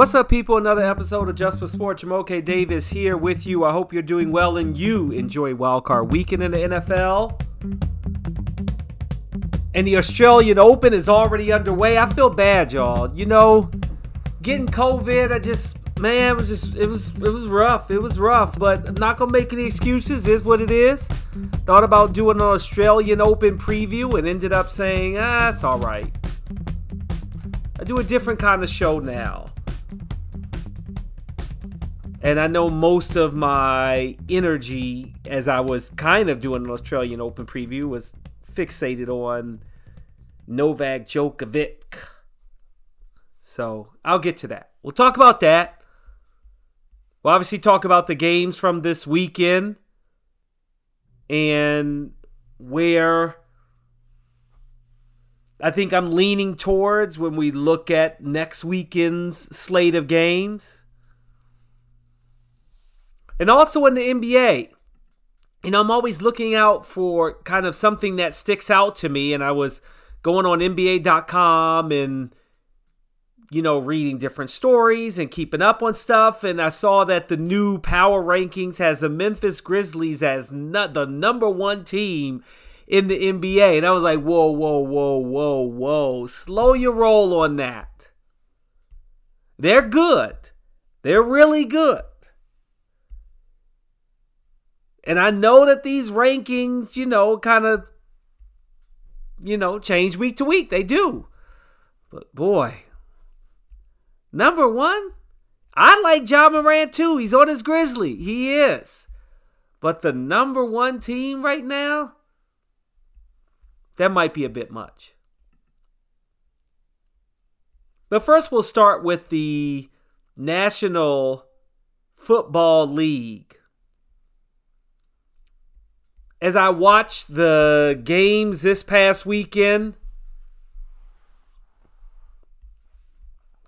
What's up, people? Another episode of Just for Sports. Jamoke Davis here with you. I hope you're doing well and you enjoy Wildcard Weekend in the NFL. And the Australian Open is already underway. I feel bad, y'all. You know, getting COVID, I just man, it was just it was it was rough. It was rough, but I'm not gonna make any excuses. Is what it is. Thought about doing an Australian Open preview and ended up saying, ah, it's all right. I do a different kind of show now. And I know most of my energy as I was kind of doing an Australian Open preview was fixated on Novak Djokovic. So I'll get to that. We'll talk about that. We'll obviously talk about the games from this weekend and where I think I'm leaning towards when we look at next weekend's slate of games. And also in the NBA, you know, I'm always looking out for kind of something that sticks out to me. And I was going on NBA.com and, you know, reading different stories and keeping up on stuff. And I saw that the new power rankings has the Memphis Grizzlies as not the number one team in the NBA. And I was like, whoa, whoa, whoa, whoa, whoa. Slow your roll on that. They're good. They're really good. And I know that these rankings, you know, kind of, you know, change week to week. They do. But boy, number one, I like Ja Morant too. He's on his Grizzly. He is. But the number one team right now, that might be a bit much. But first, we'll start with the National Football League as I watched the games this past weekend,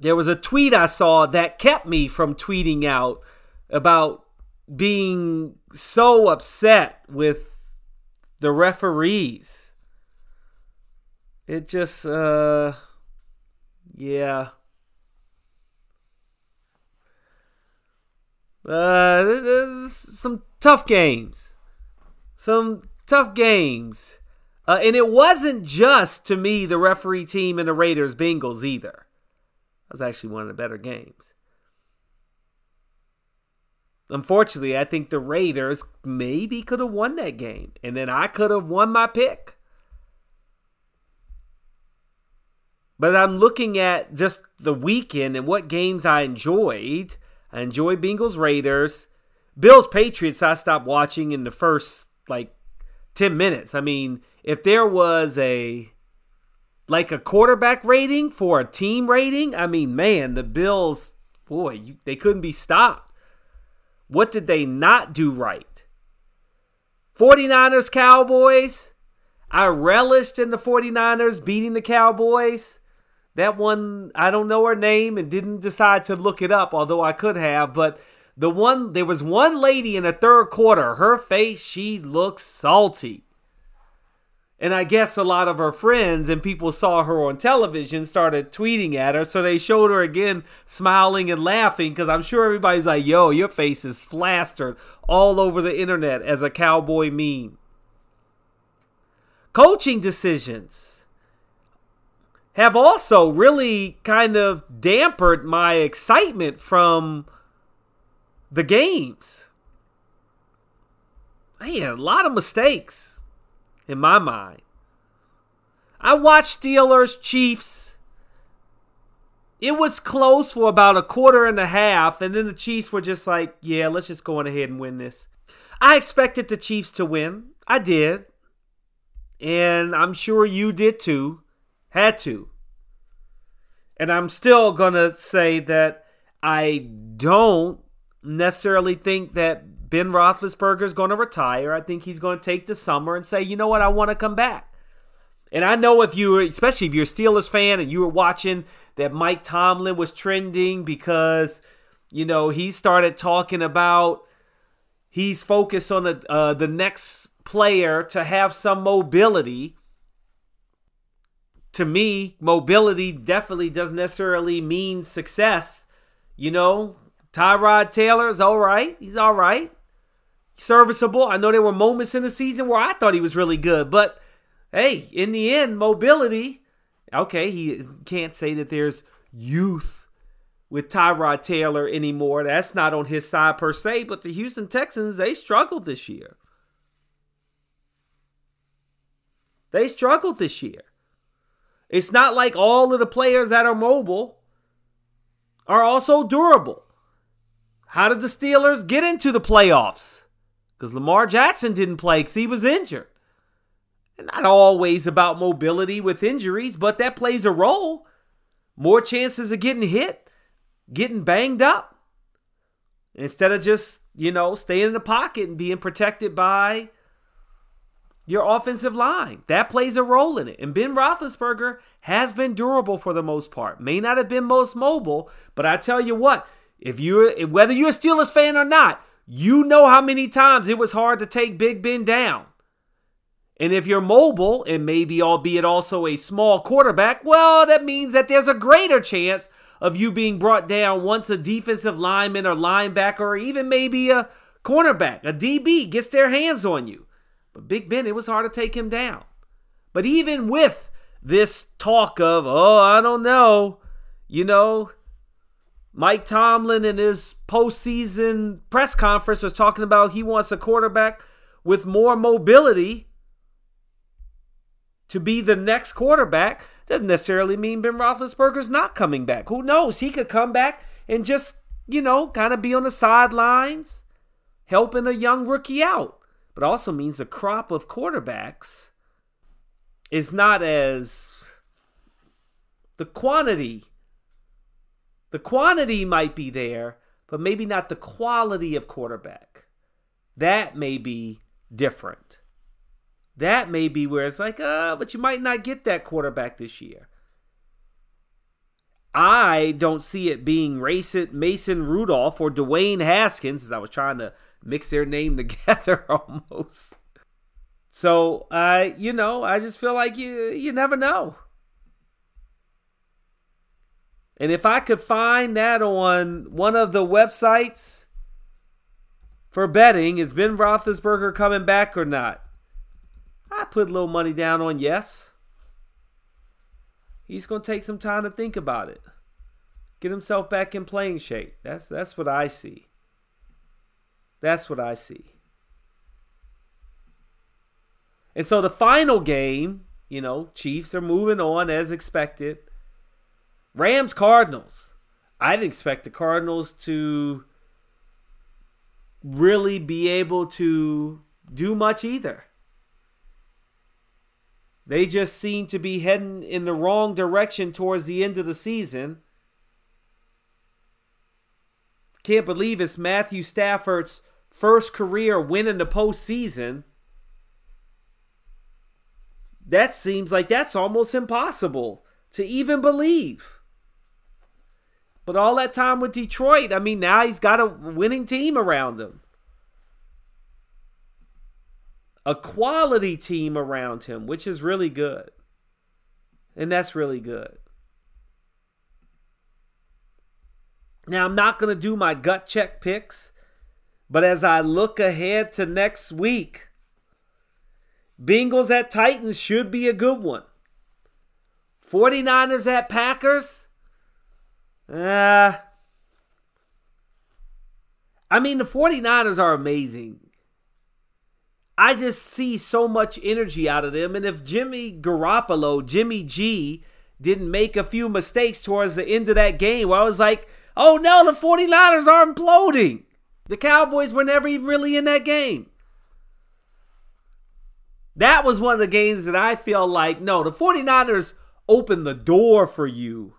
there was a tweet I saw that kept me from tweeting out about being so upset with the referees. It just, uh, yeah. Uh, some tough games some tough games. Uh, and it wasn't just, to me, the referee team and the Raiders Bengals either. That was actually one of the better games. Unfortunately, I think the Raiders maybe could have won that game. And then I could have won my pick. But I'm looking at just the weekend and what games I enjoyed. I enjoyed Bengals Raiders. Bills Patriots, I stopped watching in the first like 10 minutes. I mean, if there was a like a quarterback rating for a team rating, I mean, man, the Bills, boy, you, they couldn't be stopped. What did they not do right? 49ers Cowboys. I relished in the 49ers beating the Cowboys. That one, I don't know her name and didn't decide to look it up, although I could have, but the one there was one lady in the third quarter, her face, she looked salty. And I guess a lot of her friends and people saw her on television, started tweeting at her. So they showed her again smiling and laughing because I'm sure everybody's like, yo, your face is plastered all over the internet as a cowboy meme. Coaching decisions have also really kind of dampered my excitement from the games. Man, a lot of mistakes in my mind. I watched Steelers Chiefs. It was close for about a quarter and a half, and then the Chiefs were just like, yeah, let's just go on ahead and win this. I expected the Chiefs to win. I did. And I'm sure you did too. Had to. And I'm still going to say that I don't necessarily think that Ben Roethlisberger is going to retire. I think he's going to take the summer and say, you know what, I want to come back. And I know if you, especially if you're a Steelers fan and you were watching that Mike Tomlin was trending because, you know, he started talking about he's focused on the uh, the next player to have some mobility. To me, mobility definitely doesn't necessarily mean success You know, Tyrod Taylor is all right. He's all right. Serviceable. I know there were moments in the season where I thought he was really good, but hey, in the end, mobility. Okay, he can't say that there's youth with Tyrod Taylor anymore. That's not on his side per se, but the Houston Texans, they struggled this year. They struggled this year. It's not like all of the players that are mobile are also durable. How did the Steelers get into the playoffs? Because Lamar Jackson didn't play because he was injured. And not always about mobility with injuries, but that plays a role. More chances of getting hit, getting banged up. Instead of just, you know, staying in the pocket and being protected by your offensive line. That plays a role in it. And Ben Roethlisberger has been durable for the most part. May not have been most mobile, but I tell you what, if you whether you're a Steelers fan or not, you know how many times it was hard to take Big Ben down. And if you're mobile and maybe albeit also a small quarterback, well, that means that there's a greater chance of you being brought down once a defensive lineman or linebacker or even maybe a cornerback, a DB gets their hands on you. But Big Ben, it was hard to take him down. But even with this talk of, oh, I don't know, you know, Mike Tomlin in his postseason press conference was talking about he wants a quarterback with more mobility to be the next quarterback. Doesn't necessarily mean Ben Roethlisberger's not coming back. Who knows? He could come back and just, you know, kind of be on the sidelines, helping a young rookie out but also means the crop of quarterbacks is not as the quantity the quantity might be there but maybe not the quality of quarterback that may be different that may be where it's like uh but you might not get that quarterback this year I don't see it being Mason Rudolph or Dwayne Haskins, as I was trying to mix their name together almost. So I, uh, you know, I just feel like you you never know. And if I could find that on one of the websites for betting, is Ben Roethlisberger coming back or not? I put a little money down on yes. He's going to take some time to think about it. Get himself back in playing shape. That's that's what I see. That's what I see. And so the final game, you know, Chiefs are moving on as expected. Rams Cardinals. I didn't expect the Cardinals to really be able to do much either. They just seem to be heading in the wrong direction towards the end of the season. Can't believe it's Matthew Stafford's first career win in the postseason, that seems like that's almost impossible to even believe. But all that time with Detroit, I mean, now he's got a winning team around him. A quality team around him, which is really good. And that's really good. Now, I'm not going to do my gut check picks but as I look ahead to next week, Bengals at Titans should be a good one. 49ers at Packers. Uh, I mean, the 49ers are amazing. I just see so much energy out of them. And if Jimmy Garoppolo, Jimmy G, didn't make a few mistakes towards the end of that game where I was like, oh no, the 49ers are imploding. The Cowboys were never even really in that game. That was one of the games that I feel like, no, the 49ers opened the door for you.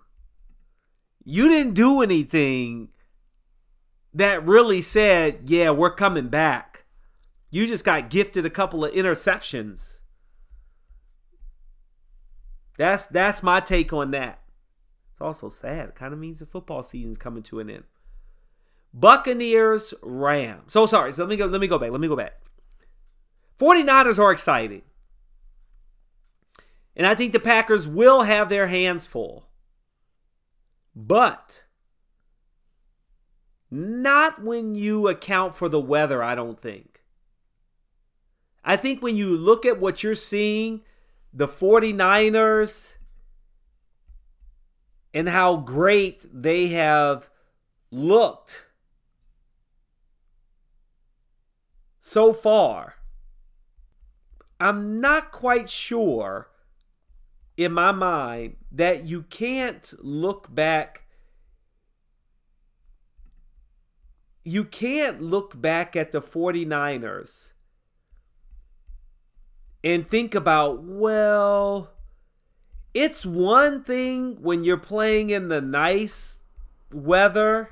You didn't do anything that really said, yeah, we're coming back. You just got gifted a couple of interceptions. That's that's my take on that. It's also sad. It kind of means the football season's coming to an end. Buccaneers, Rams. So sorry. So let me go. Let me go back. Let me go back. 49ers are exciting. And I think the Packers will have their hands full. But Not when you account for the weather, I don't think. I think when you look at what you're seeing, the 49ers and how great they have looked so far, I'm not quite sure in my mind that you can't look back you can't look back at the 49ers and think about, well, it's one thing when you're playing in the nice weather.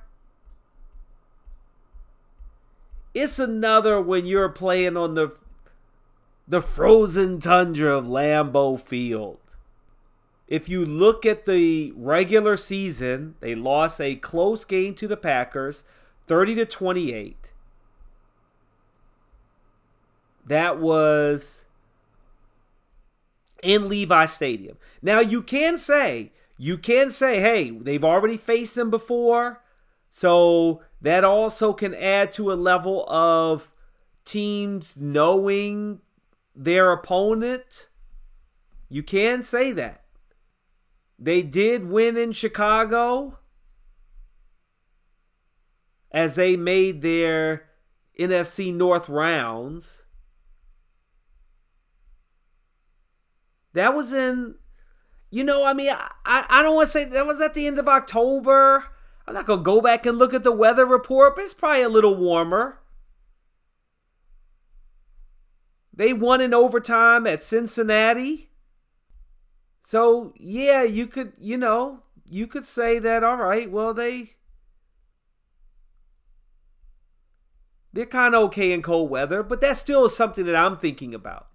It's another when you're playing on the the frozen tundra of Lambeau Field. If you look at the regular season, they lost a close game to the Packers. 30 to 28. That was in Levi Stadium. Now you can say, you can say, hey, they've already faced them before. So that also can add to a level of teams knowing their opponent. You can say that. They did win in Chicago as they made their NFC North rounds. That was in, you know, I mean, I, I don't want to say that was at the end of October. I'm not going to go back and look at the weather report, but it's probably a little warmer. They won in overtime at Cincinnati. So, yeah, you could, you know, you could say that, all right, well, they They're kind of okay in cold weather, but that still something that I'm thinking about.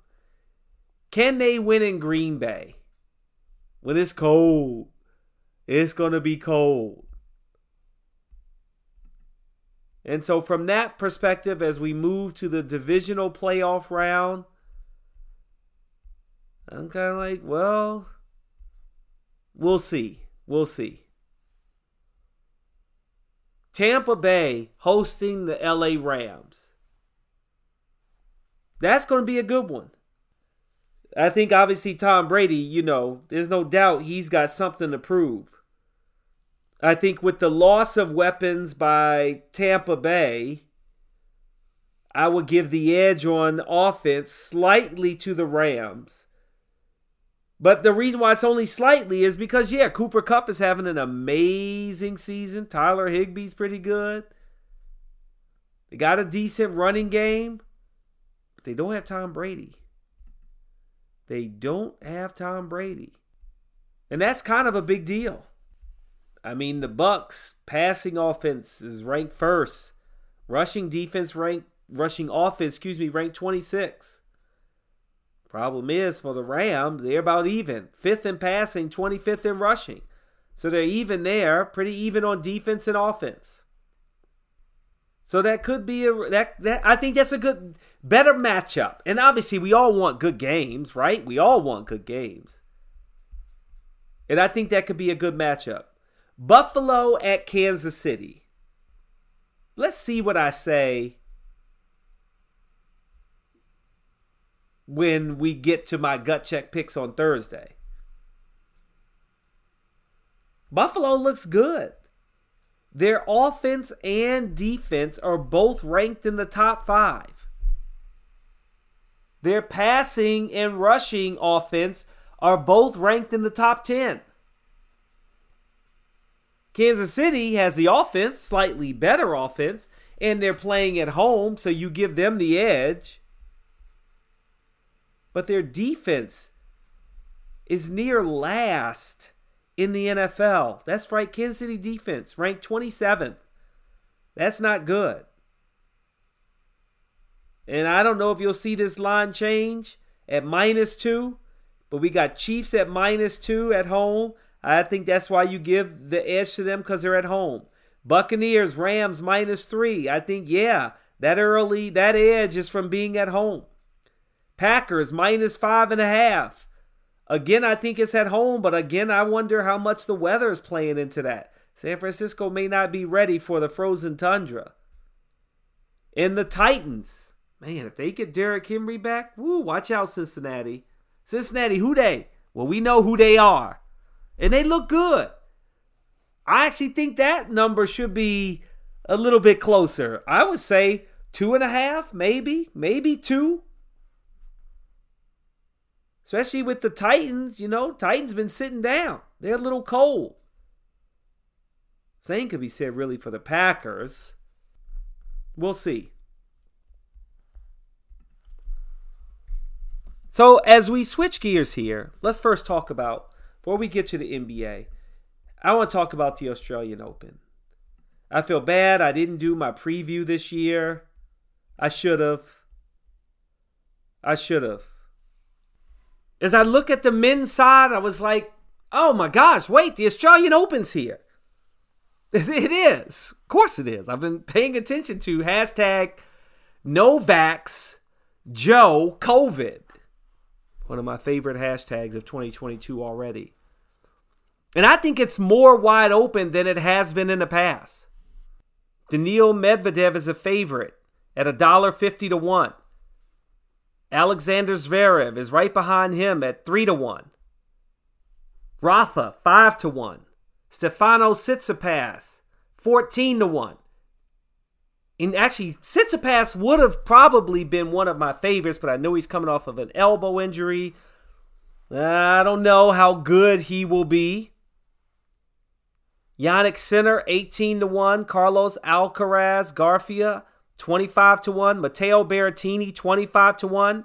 Can they win in Green Bay when it's cold? It's to be cold. And so, from that perspective, as we move to the divisional playoff round, I'm kind of like, well, we'll see. We'll see. Tampa Bay hosting the LA Rams. That's going to be a good one. I think obviously Tom Brady, you know, there's no doubt he's got something to prove. I think with the loss of weapons by Tampa Bay, I would give the edge on offense slightly to the Rams. But the reason why it's only slightly is because, yeah, Cooper Kupp is having an amazing season. Tyler Higbee's pretty good. They got a decent running game, but they don't have Tom Brady. They don't have Tom Brady. And that's kind of a big deal. I mean, the Bucks passing offense is ranked first. Rushing defense ranked rushing offense, excuse me, ranked 26. Problem is, for the Rams, they're about even. Fifth in passing, 25th in rushing. So they're even there, pretty even on defense and offense. So that could be a that that I think that's a good better matchup. And obviously we all want good games, right? We all want good games. And I think that could be a good matchup. Buffalo at Kansas City. Let's see what I say when we get to my gut check picks on Thursday. Buffalo looks good. Their offense and defense are both ranked in the top five. Their passing and rushing offense are both ranked in the top 10. Kansas City has the offense, slightly better offense, and they're playing at home, so you give them the edge but their defense is near last in the NFL. That's right, Kansas City defense ranked 27th. That's not good. And I don't know if you'll see this line change at minus two, but we got Chiefs at minus two at home. I think that's why you give the edge to them because they're at home. Buccaneers, Rams minus three. I think, yeah, that early, that edge is from being at home. Packers minus five and a half. Again, I think it's at home, but again, I wonder how much the weather is playing into that. San Francisco may not be ready for the frozen tundra. And the Titans, man, if they get Derrick Henry back, woo, watch out, Cincinnati. Cincinnati, who they? Well, we know who they are. And they look good. I actually think that number should be a little bit closer. I would say two and a half, maybe, maybe two. Especially with the Titans, you know, Titans been sitting down. They're a little cold. Same could be said really for the Packers. We'll see. So as we switch gears here, let's first talk about before we get to the NBA. I want to talk about the Australian Open. I feel bad I didn't do my preview this year. I should have. I should have. As I look at the men's side, I was like, oh my gosh, wait, the Australian Open's here. It is. Of course it is. I've been paying attention to hashtag Novax Joe COVID. One of my favorite hashtags of 2022 already. And I think it's more wide open than it has been in the past. Daniil Medvedev is a favorite at $1.50 to 1. Alexander Zverev is right behind him at 3 to 1. Rafa 5 to 1. Stefano Tsitsipas 14 to 1. And actually, Tsitsipas would have probably been one of my favorites, but I know he's coming off of an elbow injury. I don't know how good he will be. Jannik Sinner, 18 to 1. Carlos Alcaraz Garcia, 25 to 1. Matteo Berrettini, 25 to 1.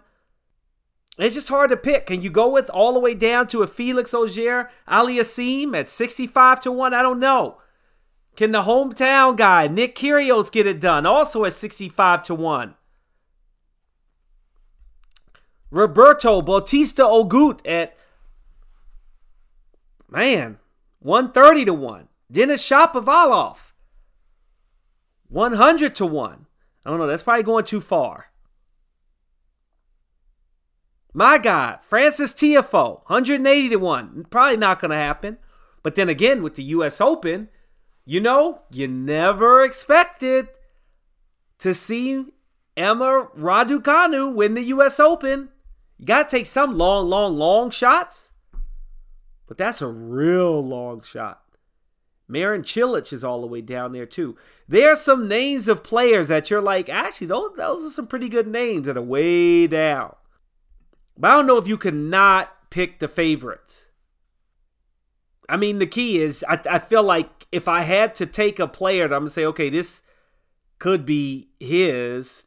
It's just hard to pick. Can you go with all the way down to a Felix Auger Aliassime at 65 to 1? I don't know. Can the hometown guy, Nick Kyrgios, get it done? Also at 65 to 1. Roberto Bautista Agut at, man, 130 to 1. Denis Shapovalov, 100 to 1. I don't know. That's probably going too far. My God, Frances Tiafoe, 180 to 1. Probably not going to happen. But then again, with the U.S. Open, you know, you never expected to see Emma Raducanu win the U.S. Open. You got to take some long, long, long shots. But that's a real long shot. Marin Cilic is all the way down there too. There are some names of players that you're like, actually, those, those are some pretty good names that are way down. But I don't know if you could not pick the favorites. I mean, the key is I, I feel like if I had to take a player, I'm gonna say, okay, this could be his.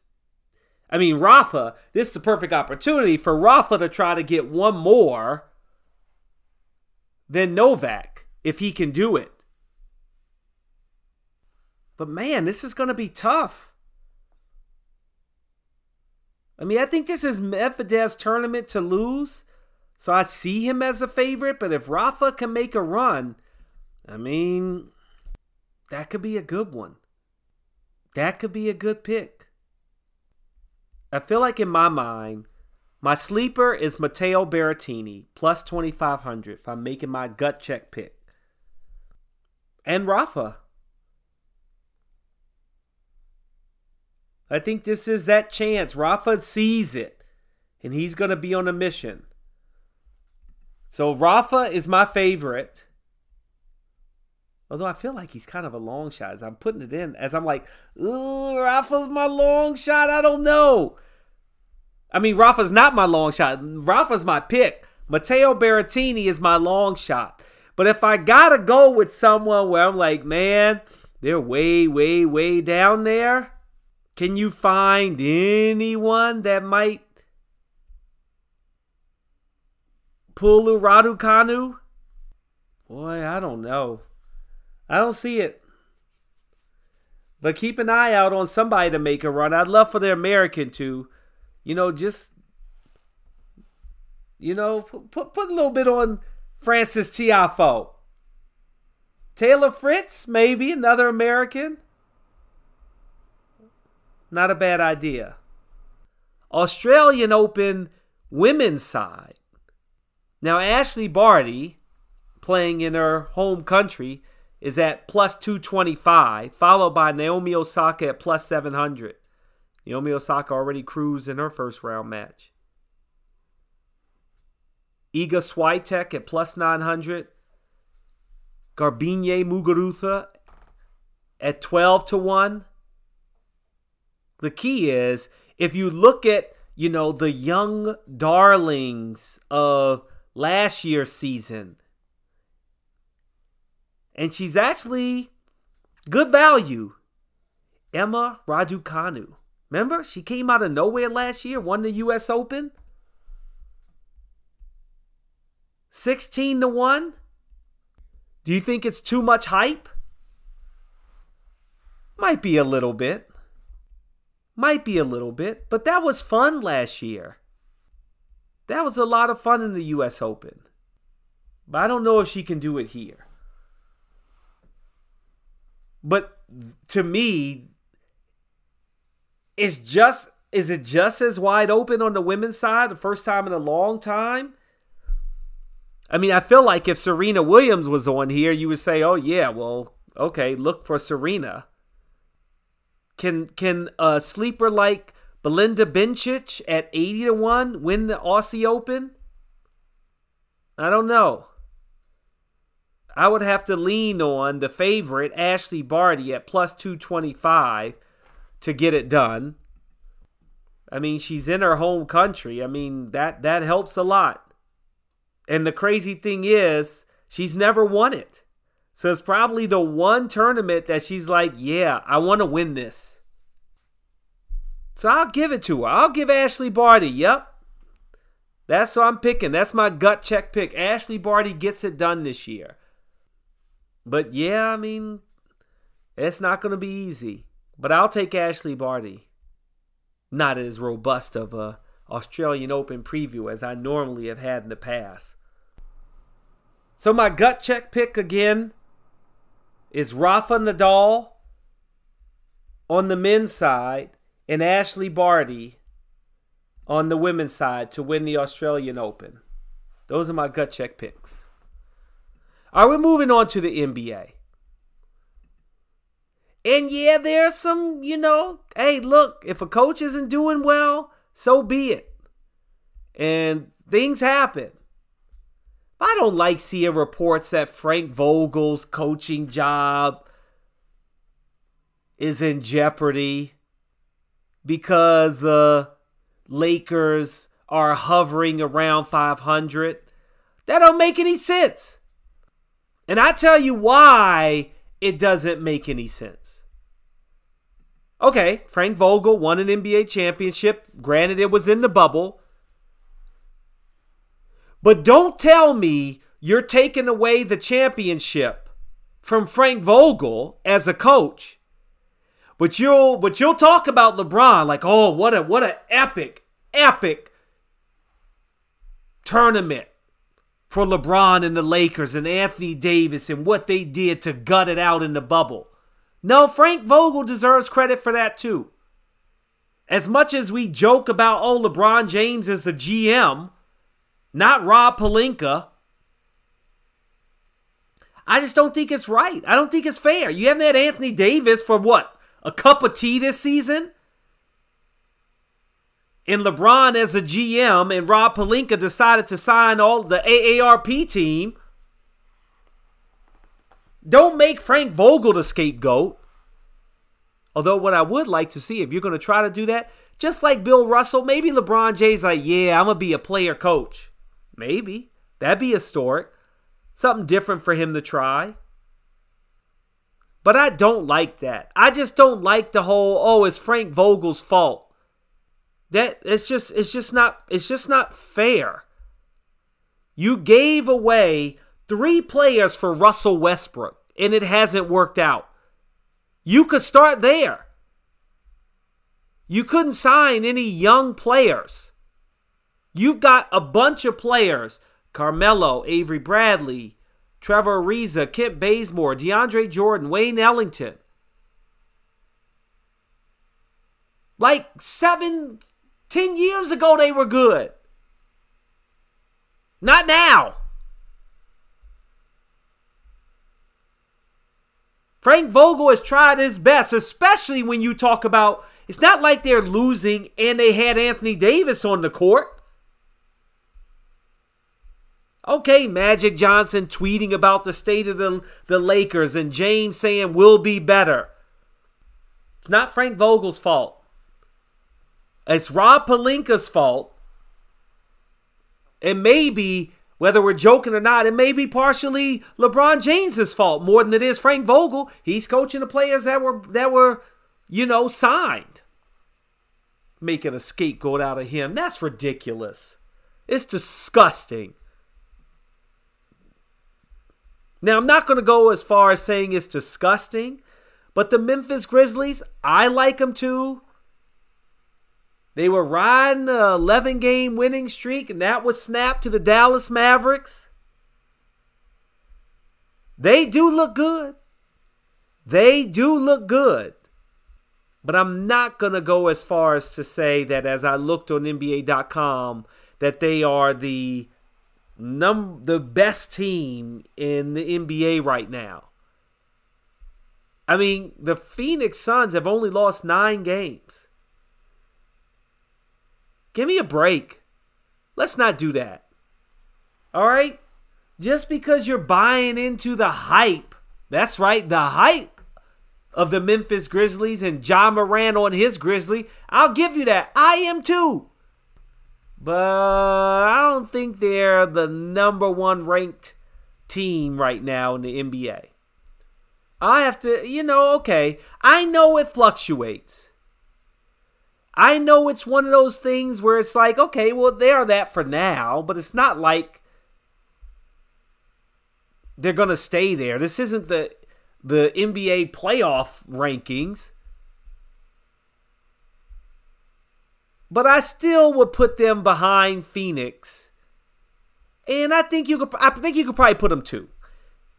I mean, Rafa, this is the perfect opportunity for Rafa to try to get one more than Novak if he can do it. But man, this is going to be tough. I mean, I think this is Medvedev's tournament to lose. So I see him as a favorite, but if Rafa can make a run, I mean, that could be a good one. That could be a good pick. I feel like in my mind, my sleeper is Matteo Berrettini, plus 2,500 if I'm making my gut check pick. And Rafa. I think this is that chance. Rafa sees it, and he's going to be on a mission. So Rafa is my favorite. Although I feel like he's kind of a long shot as I'm putting it in, as I'm like, ooh, Rafa's my long shot. I don't know. I mean, Rafa's not my long shot. Rafa's my pick. Matteo Berrettini is my long shot. But if I gotta go with someone where I'm like, man, they're way, way, way down there, can you find anyone that might pull a Raducanu? Boy, I don't know. I don't see it. But keep an eye out on somebody to make a run. I'd love for the American to, you know, just, you know, put, put a little bit on Frances Tiafoe. Taylor Fritz, maybe another American. Not a bad idea. Australian Open women's side. Now, Ashleigh Barty, playing in her home country, is at plus 225, followed by Naomi Osaka at plus 700. Naomi Osaka already cruised in her first round match. Iga Swiatek at plus 900. Garbiñe Muguruza at 12 to 1. The key is if you look at, you know, the young darlings of last year's season, and she's actually good value. Emma Raducanu. Remember? She came out of nowhere last year, won the US Open. 16 to 1. Do you think it's too much hype? Might be a little bit. Might be a little bit, but that was fun last year. That was a lot of fun in the US Open. But I don't know if she can do it here. But to me, it's just is it just as wide open on the women's side the first time in a long time? I mean, I feel like if Serena Williams was on here, you would say, "Oh yeah, well, okay, look for Serena." Can can a sleeper like Belinda Bencic at 80 to 1 win the Aussie Open? I don't know. I would have to lean on the favorite, Ashleigh Barty, at plus 225 to get it done. I mean, she's in her home country. I mean, that, that helps a lot. And the crazy thing is, she's never won it. So it's probably the one tournament that she's like, yeah, I want to win this. So I'll give it to her. I'll give Ashleigh Barty. Yep. That's what I'm picking. That's my gut check pick. Ashleigh Barty gets it done this year. But yeah, I mean, it's not going to be easy. But I'll take Ashleigh Barty. Not as robust of a Australian Open preview as I normally have had in the past. So my gut check pick again is Rafa Nadal on the men's side and Ashleigh Barty on the women's side to win the Australian Open. Those are my gut check picks. Are we moving on to the NBA? And yeah, there's some, you know, hey, look, if a coach isn't doing well, so be it. And things happen. I don't like seeing reports that Frank Vogel's coaching job is in jeopardy because the Lakers are hovering around 500. That don't make any sense. And I tell you why it doesn't make any sense. Okay, Frank Vogel won an NBA championship. Granted, it was in the bubble. But don't tell me you're taking away the championship from Frank Vogel as a coach. But you'll but you'll talk about LeBron like, oh, what a what a epic, epic tournament for LeBron and the Lakers and Anthony Davis and what they did to gut it out in the bubble. No, Frank Vogel deserves credit for that too. As much as we joke about, oh, LeBron James is the GM, not Rob Pelinka. I just don't think it's right. I don't think it's fair. You haven't had Anthony Davis for what? A cup of tea this season? and LeBron as a GM and Rob Pelinka decided to sign all the AARP team, don't make Frank Vogel the scapegoat. Although what I would like to see, if you're going to try to do that, just like Bill Russell, maybe LeBron James like, yeah, I'm gonna be a player coach. Maybe that'd be historic, something different for him to try. But I don't like that. I just don't like the whole, oh, it's Frank Vogel's fault. That it's just it's just not it's just not fair. You gave away three players for Russell Westbrook and it hasn't worked out. You could start there. You couldn't sign any young players. You've got a bunch of players Carmelo, Avery Bradley, Trevor Ariza, Kent Bazemore, DeAndre Jordan, Wayne Ellington. Like seven, ten years ago, they were good. Not now. Frank Vogel has tried his best, especially when you talk about it's not like they're losing and they had Anthony Davis on the court. Okay, Magic Johnson tweeting about the state of the, the Lakers and James saying we'll be better. It's not Frank Vogel's fault. It's Rob Pelinka's fault. And maybe, whether we're joking or not, it may be partially LeBron James's fault more than it is Frank Vogel. He's coaching the players that were that were, you know, signed. Making a scapegoat out of him. That's ridiculous. It's disgusting. Now, I'm not going to go as far as saying it's disgusting, but the Memphis Grizzlies, I like them too. They were riding the 11 game winning streak, and that was snapped to the Dallas Mavericks. They do look good. They do look good. But I'm not going to go as far as to say that as I looked on NBA.com, that they are the num the best team in the NBA right now. I mean, the Phoenix Suns have only lost 9 games. Give me a break. Let's not do that. All right? Just because you're buying into the hype, that's right, the hype of the Memphis Grizzlies and Ja Morant on his Grizzly, I'll give you that. I am too but I don't think they're the number one ranked team right now in the NBA. I have to, you know, okay, I know it fluctuates. I know it's one of those things where it's like, okay, well, they are that for now, but it's not like they're going to stay there. This isn't the the NBA playoff rankings. But I still would put them behind Phoenix. And I think you could I think you could probably put them two.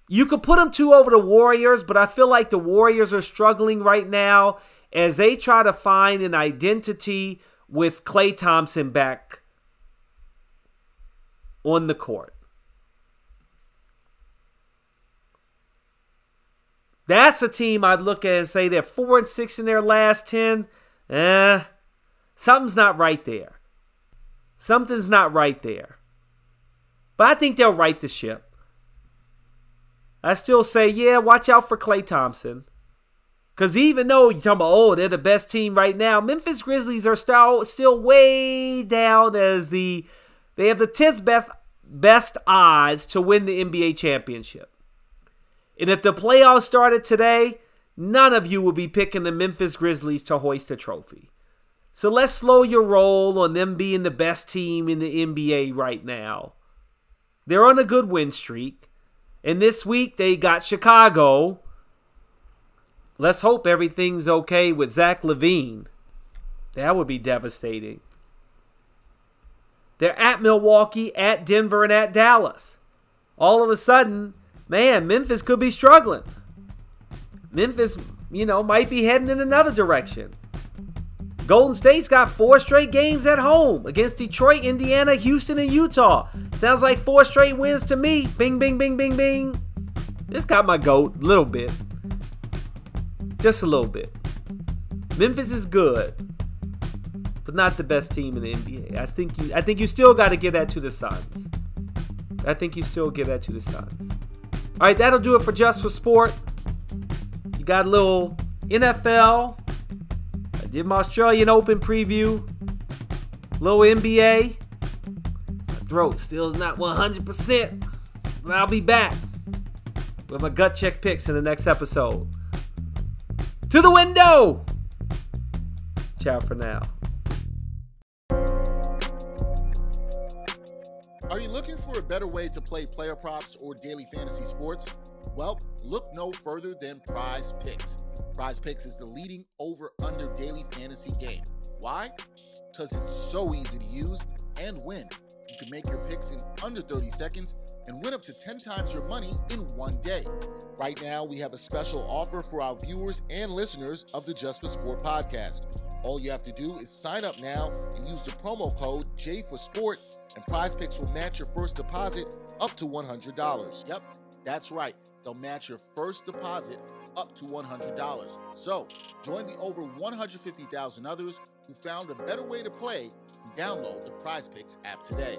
You could put them two over the Warriors, but I feel like the Warriors are struggling right now as they try to find an identity with Klay Thompson back on the court. That's a team I'd look at and say they're four and six in their last ten. Eh, Something's not right there. Something's not right there. But I think they'll right the ship. I still say, yeah, watch out for Klay Thompson. Because even though you're talking about, oh, they're the best team right now, Memphis Grizzlies are still, still way down as the, they have the 10th best, best odds to win the NBA championship. And if the playoffs started today, none of you would be picking the Memphis Grizzlies to hoist a trophy. So let's slow your roll on them being the best team in the NBA right now. They're on a good win streak. And this week they got Chicago. Let's hope everything's okay with Zach LaVine. That would be devastating. They're at Milwaukee, at Denver, and at Dallas. All of a sudden, man, Memphis could be struggling. Memphis, you know, might be heading in another direction. Golden State's got four straight games at home against Detroit, Indiana, Houston, and Utah. Sounds like four straight wins to me. Bing, bing, bing, bing, bing. This got my goat a little bit. Just a little bit. Memphis is good, but not the best team in the NBA. I think you I think you still got to give that to the Suns. I think you still give that to the Suns. All right, that'll do it for Just for Sport. You got a little NFL, did my Australian Open preview. Low NBA. My throat still is not 100%. But I'll be back with my gut check picks in the next episode. To the window! Ciao for now. Are you looking for a better way to play player props or daily fantasy sports? Well, look no further than Prize Picks. Prize Picks is the leading over under daily fantasy game. Why? Because it's so easy to use and win. You can make your picks in under 30 seconds and win up to 10 times your money in one day. Right now, we have a special offer for our viewers and listeners of the Just for Sport podcast. All you have to do is sign up now and use the promo code J for Sport, and Prize Picks will match your first deposit up to $100. Yep That's right, they'll match your first deposit up to $100. So join the over 150,000 others who found a better way to play and download the Prize Picks app today.